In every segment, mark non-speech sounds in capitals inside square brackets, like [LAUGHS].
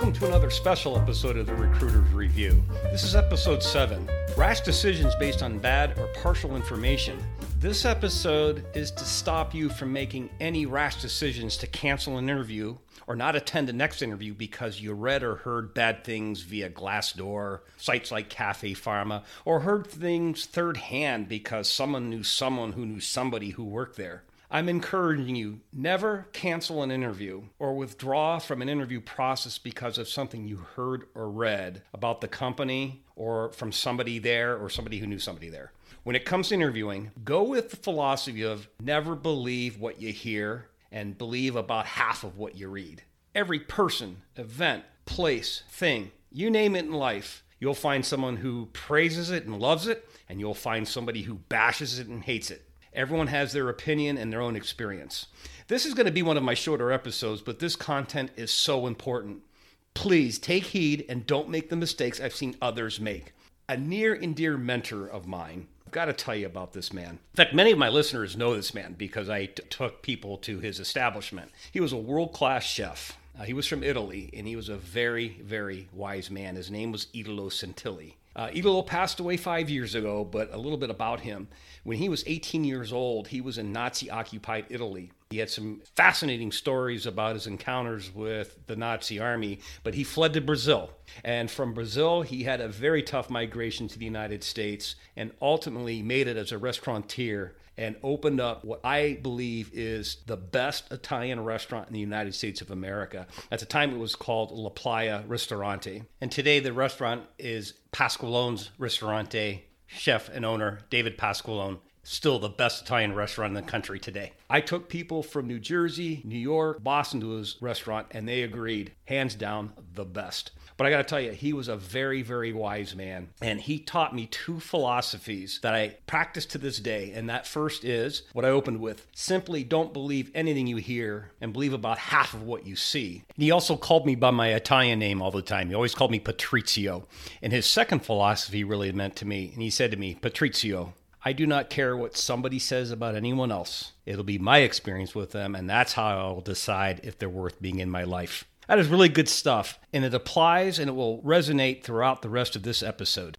Welcome to another special episode of the Recruiter's Review. This is episode 7 Rash Decisions Based on Bad or Partial Information. This episode is to stop you from making any rash decisions to cancel an interview or not attend the next interview because you read or heard bad things via Glassdoor, sites like Cafe Pharma, or heard things third hand because someone knew someone who knew somebody who worked there. I'm encouraging you never cancel an interview or withdraw from an interview process because of something you heard or read about the company or from somebody there or somebody who knew somebody there. When it comes to interviewing, go with the philosophy of never believe what you hear and believe about half of what you read. Every person, event, place, thing, you name it in life, you'll find someone who praises it and loves it, and you'll find somebody who bashes it and hates it. Everyone has their opinion and their own experience. This is going to be one of my shorter episodes, but this content is so important. Please take heed and don't make the mistakes I've seen others make. A near and dear mentor of mine, I've got to tell you about this man. In fact, many of my listeners know this man because I t- took people to his establishment. He was a world class chef. Uh, he was from Italy, and he was a very, very wise man. His name was Italo Santilli. Uh, Italo passed away five years ago, but a little bit about him. When he was 18 years old, he was in Nazi occupied Italy. He had some fascinating stories about his encounters with the Nazi army, but he fled to Brazil. And from Brazil, he had a very tough migration to the United States and ultimately made it as a restaurateur and opened up what I believe is the best Italian restaurant in the United States of America. At the time, it was called La Playa Ristorante. And today, the restaurant is Pasqualone's Ristorante. Chef and owner David Pasqualone still the best Italian restaurant in the country today. I took people from New Jersey, New York, Boston to his restaurant, and they agreed, hands down, the best. But I got to tell you, he was a very, very wise man. And he taught me two philosophies that I practice to this day. And that first is what I opened with simply don't believe anything you hear and believe about half of what you see. And he also called me by my Italian name all the time. He always called me Patrizio. And his second philosophy really meant to me. And he said to me, Patrizio, I do not care what somebody says about anyone else. It'll be my experience with them, and that's how I'll decide if they're worth being in my life. That is really good stuff, and it applies and it will resonate throughout the rest of this episode.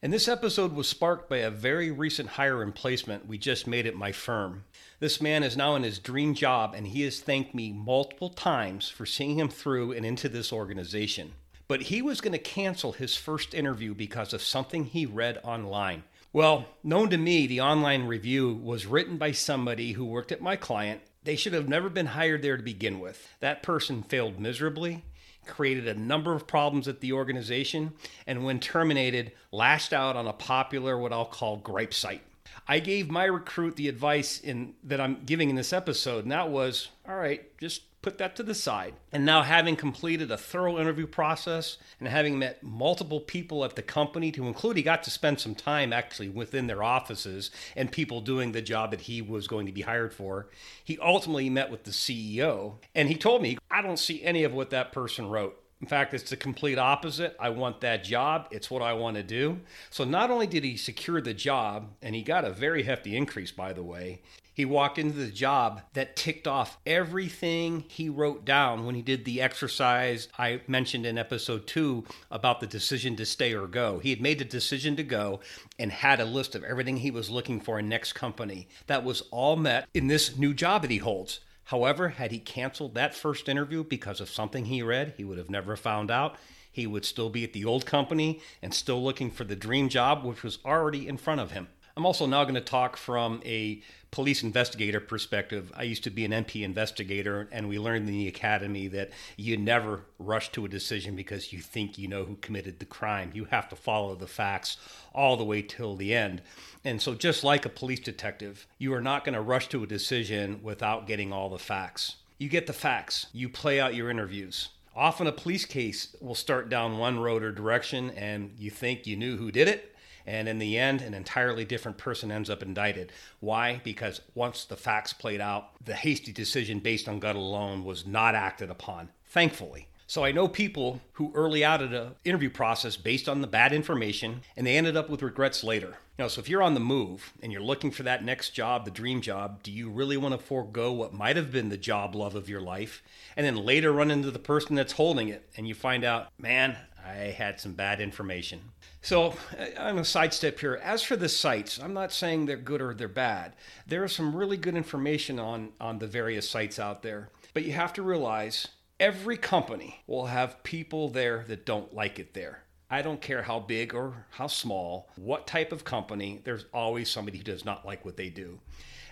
And this episode was sparked by a very recent hire and placement we just made at my firm. This man is now in his dream job, and he has thanked me multiple times for seeing him through and into this organization. But he was going to cancel his first interview because of something he read online. Well, known to me, the online review was written by somebody who worked at my client. They should have never been hired there to begin with. That person failed miserably, created a number of problems at the organization, and when terminated, lashed out on a popular, what I'll call gripe site. I gave my recruit the advice in that I'm giving in this episode, and that was all right, just put that to the side. And now, having completed a thorough interview process and having met multiple people at the company, to include, he got to spend some time actually within their offices and people doing the job that he was going to be hired for. He ultimately met with the CEO and he told me, I don't see any of what that person wrote. In fact, it's the complete opposite. I want that job. It's what I want to do. So not only did he secure the job, and he got a very hefty increase, by the way, he walked into the job that ticked off everything he wrote down when he did the exercise I mentioned in episode two about the decision to stay or go. He had made the decision to go and had a list of everything he was looking for in next company. That was all met in this new job that he holds. However, had he canceled that first interview because of something he read, he would have never found out. He would still be at the old company and still looking for the dream job, which was already in front of him. I'm also now going to talk from a police investigator perspective. I used to be an NP investigator, and we learned in the academy that you never rush to a decision because you think you know who committed the crime. You have to follow the facts all the way till the end. And so, just like a police detective, you are not going to rush to a decision without getting all the facts. You get the facts, you play out your interviews. Often, a police case will start down one road or direction, and you think you knew who did it and in the end, an entirely different person ends up indicted. Why? Because once the facts played out, the hasty decision based on gut alone was not acted upon, thankfully. So I know people who early out of the interview process based on the bad information and they ended up with regrets later. Know, so if you're on the move and you're looking for that next job, the dream job, do you really want to forego what might have been the job love of your life and then later run into the person that's holding it and you find out, man, I had some bad information. So uh, I'm a sidestep here. As for the sites, I'm not saying they're good or they're bad. There is some really good information on, on the various sites out there. But you have to realize every company will have people there that don't like it there. I don't care how big or how small, what type of company, there's always somebody who does not like what they do.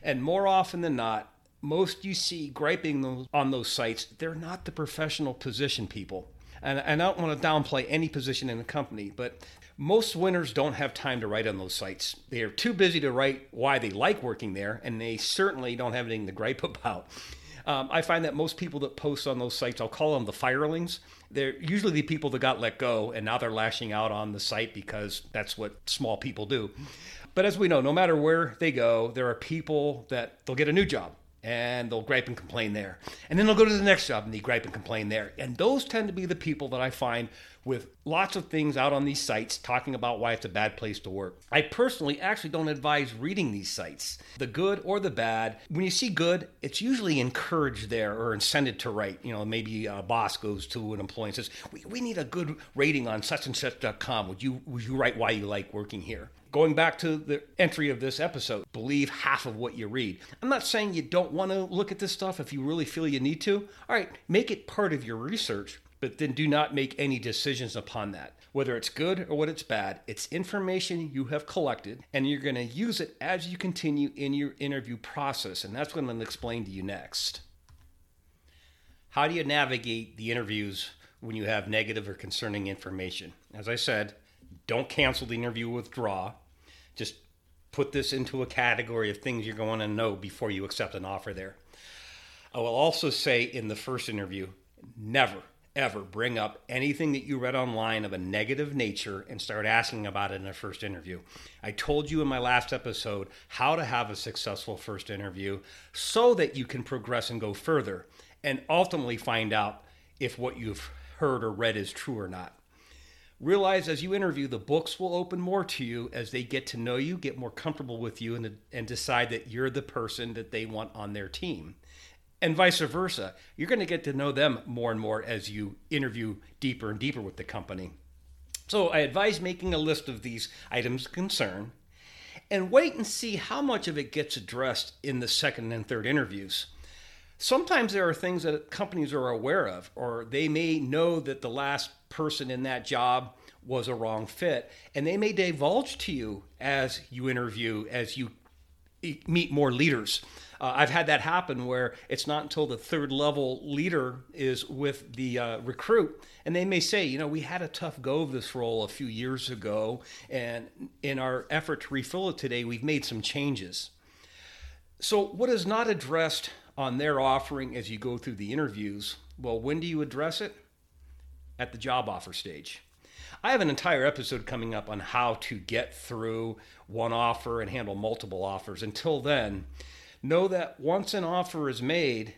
And more often than not, most you see griping on those sites, they're not the professional position people. And, and I don't want to downplay any position in the company, but most winners don't have time to write on those sites. They are too busy to write why they like working there, and they certainly don't have anything to gripe [LAUGHS] about. Um, I find that most people that post on those sites, I'll call them the firelings, they're usually the people that got let go and now they're lashing out on the site because that's what small people do. But as we know, no matter where they go, there are people that they'll get a new job and they'll gripe and complain there. And then they'll go to the next job and they gripe and complain there. And those tend to be the people that I find with lots of things out on these sites talking about why it's a bad place to work. I personally actually don't advise reading these sites, the good or the bad. When you see good, it's usually encouraged there or incented to write. You know, maybe a boss goes to an employee and says, "We, we need a good rating on such and such.com. Would you would you write why you like working here?" Going back to the entry of this episode, believe half of what you read. I'm not saying you don't want to look at this stuff if you really feel you need to. All right, make it part of your research, but then do not make any decisions upon that. Whether it's good or what it's bad, it's information you have collected, and you're going to use it as you continue in your interview process. And that's what I'm going to explain to you next. How do you navigate the interviews when you have negative or concerning information? As I said, don't cancel the interview, withdraw just put this into a category of things you're going to know before you accept an offer there. I will also say in the first interview, never, ever bring up anything that you read online of a negative nature and start asking about it in a first interview. I told you in my last episode how to have a successful first interview so that you can progress and go further and ultimately find out if what you've heard or read is true or not. Realize as you interview, the books will open more to you as they get to know you, get more comfortable with you, and, and decide that you're the person that they want on their team. And vice versa. You're going to get to know them more and more as you interview deeper and deeper with the company. So I advise making a list of these items of concern and wait and see how much of it gets addressed in the second and third interviews. Sometimes there are things that companies are aware of, or they may know that the last person in that job was a wrong fit, and they may divulge to you as you interview, as you meet more leaders. Uh, I've had that happen where it's not until the third level leader is with the uh, recruit, and they may say, you know, we had a tough go of this role a few years ago, and in our effort to refill it today, we've made some changes. So, what is not addressed on their offering as you go through the interviews, well, when do you address it? At the job offer stage. I have an entire episode coming up on how to get through one offer and handle multiple offers. Until then, know that once an offer is made,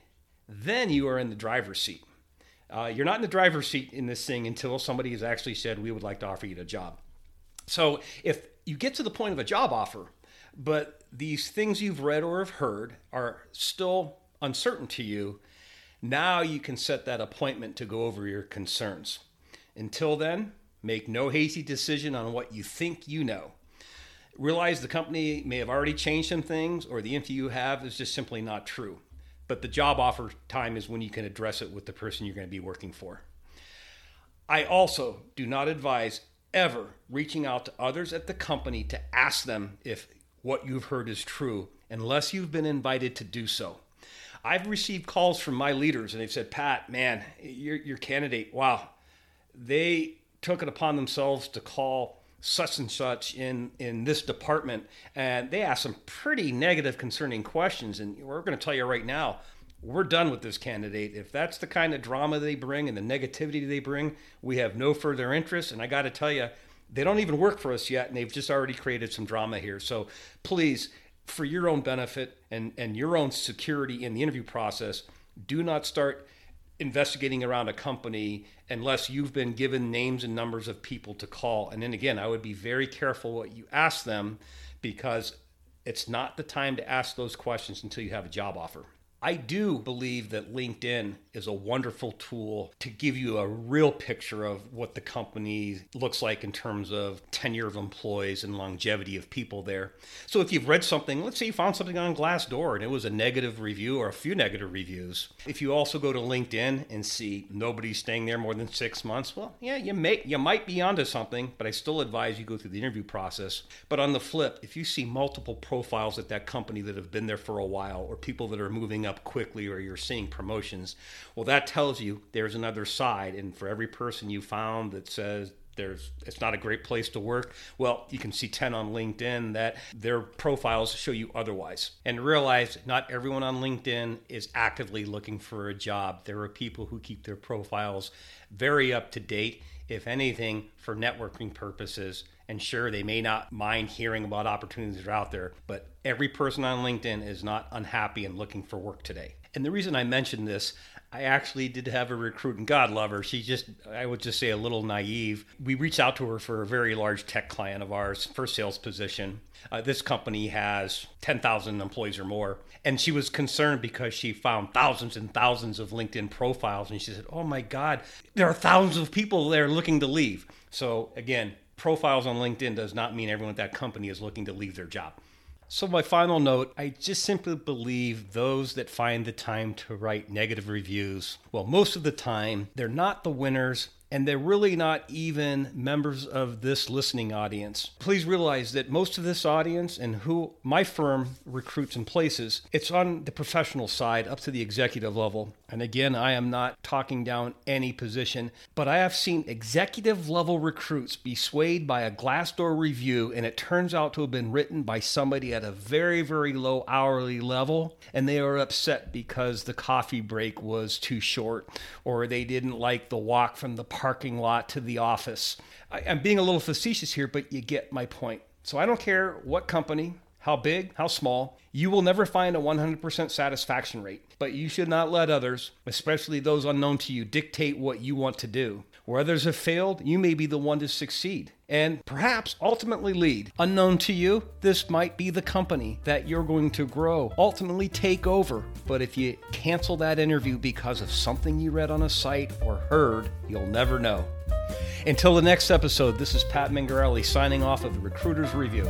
then you are in the driver's seat. Uh, you're not in the driver's seat in this thing until somebody has actually said, We would like to offer you a job. So if you get to the point of a job offer, but these things you've read or have heard are still uncertain to you, now you can set that appointment to go over your concerns. Until then, make no hasty decision on what you think you know. Realize the company may have already changed some things, or the info you have is just simply not true. But the job offer time is when you can address it with the person you're going to be working for. I also do not advise ever reaching out to others at the company to ask them if what you've heard is true unless you've been invited to do so. I've received calls from my leaders and they've said, Pat, man, your, your candidate, wow, they took it upon themselves to call such and such in, in this department. And they asked some pretty negative, concerning questions. And we're going to tell you right now, we're done with this candidate. If that's the kind of drama they bring and the negativity they bring, we have no further interest. And I got to tell you, they don't even work for us yet, and they've just already created some drama here. So please, for your own benefit and, and your own security in the interview process, do not start investigating around a company unless you've been given names and numbers of people to call. And then again, I would be very careful what you ask them because it's not the time to ask those questions until you have a job offer. I do believe that LinkedIn is a wonderful tool to give you a real picture of what the company looks like in terms of tenure of employees and longevity of people there. So if you've read something, let's say you found something on Glassdoor and it was a negative review or a few negative reviews. If you also go to LinkedIn and see nobody's staying there more than 6 months, well, yeah, you may you might be onto something, but I still advise you go through the interview process. But on the flip, if you see multiple profiles at that company that have been there for a while or people that are moving up quickly or you're seeing promotions, well, that tells you there's another side. And for every person you found that says there's it's not a great place to work well you can see 10 on linkedin that their profiles show you otherwise. And realize not everyone on linkedin is actively looking for a job. There are people who keep their profiles very up to date. If anything for networking purposes and sure, they may not mind hearing about opportunities that are out there, but every person on LinkedIn is not unhappy and looking for work today. And the reason I mentioned this, I actually did have a recruit, and God love her. She just, I would just say, a little naive. We reached out to her for a very large tech client of ours for sales position. Uh, this company has 10,000 employees or more. And she was concerned because she found thousands and thousands of LinkedIn profiles. And she said, Oh my God, there are thousands of people there looking to leave. So, again, profiles on LinkedIn does not mean everyone at that company is looking to leave their job. So, my final note I just simply believe those that find the time to write negative reviews, well, most of the time, they're not the winners and they're really not even members of this listening audience. Please realize that most of this audience and who my firm recruits and places, it's on the professional side up to the executive level. And again, I am not talking down any position, but I have seen executive level recruits be swayed by a Glassdoor review, and it turns out to have been written by somebody at a very, very low hourly level, and they are upset because the coffee break was too short, or they didn't like the walk from the parking lot to the office. I, am being a little facetious here, but you get my point. So I don't care what company, how big, how small, you will never find a 100% satisfaction rate. But you should not let others, especially those unknown to you, dictate what you want to do. Where others have failed, you may be the one to succeed and perhaps ultimately lead. Unknown to you, this might be the company that you're going to grow, ultimately take over. But if you cancel that interview because of something you read on a site or heard, you'll never know. Until the next episode, this is Pat Mingarelle signing off of the Recruiter's Review.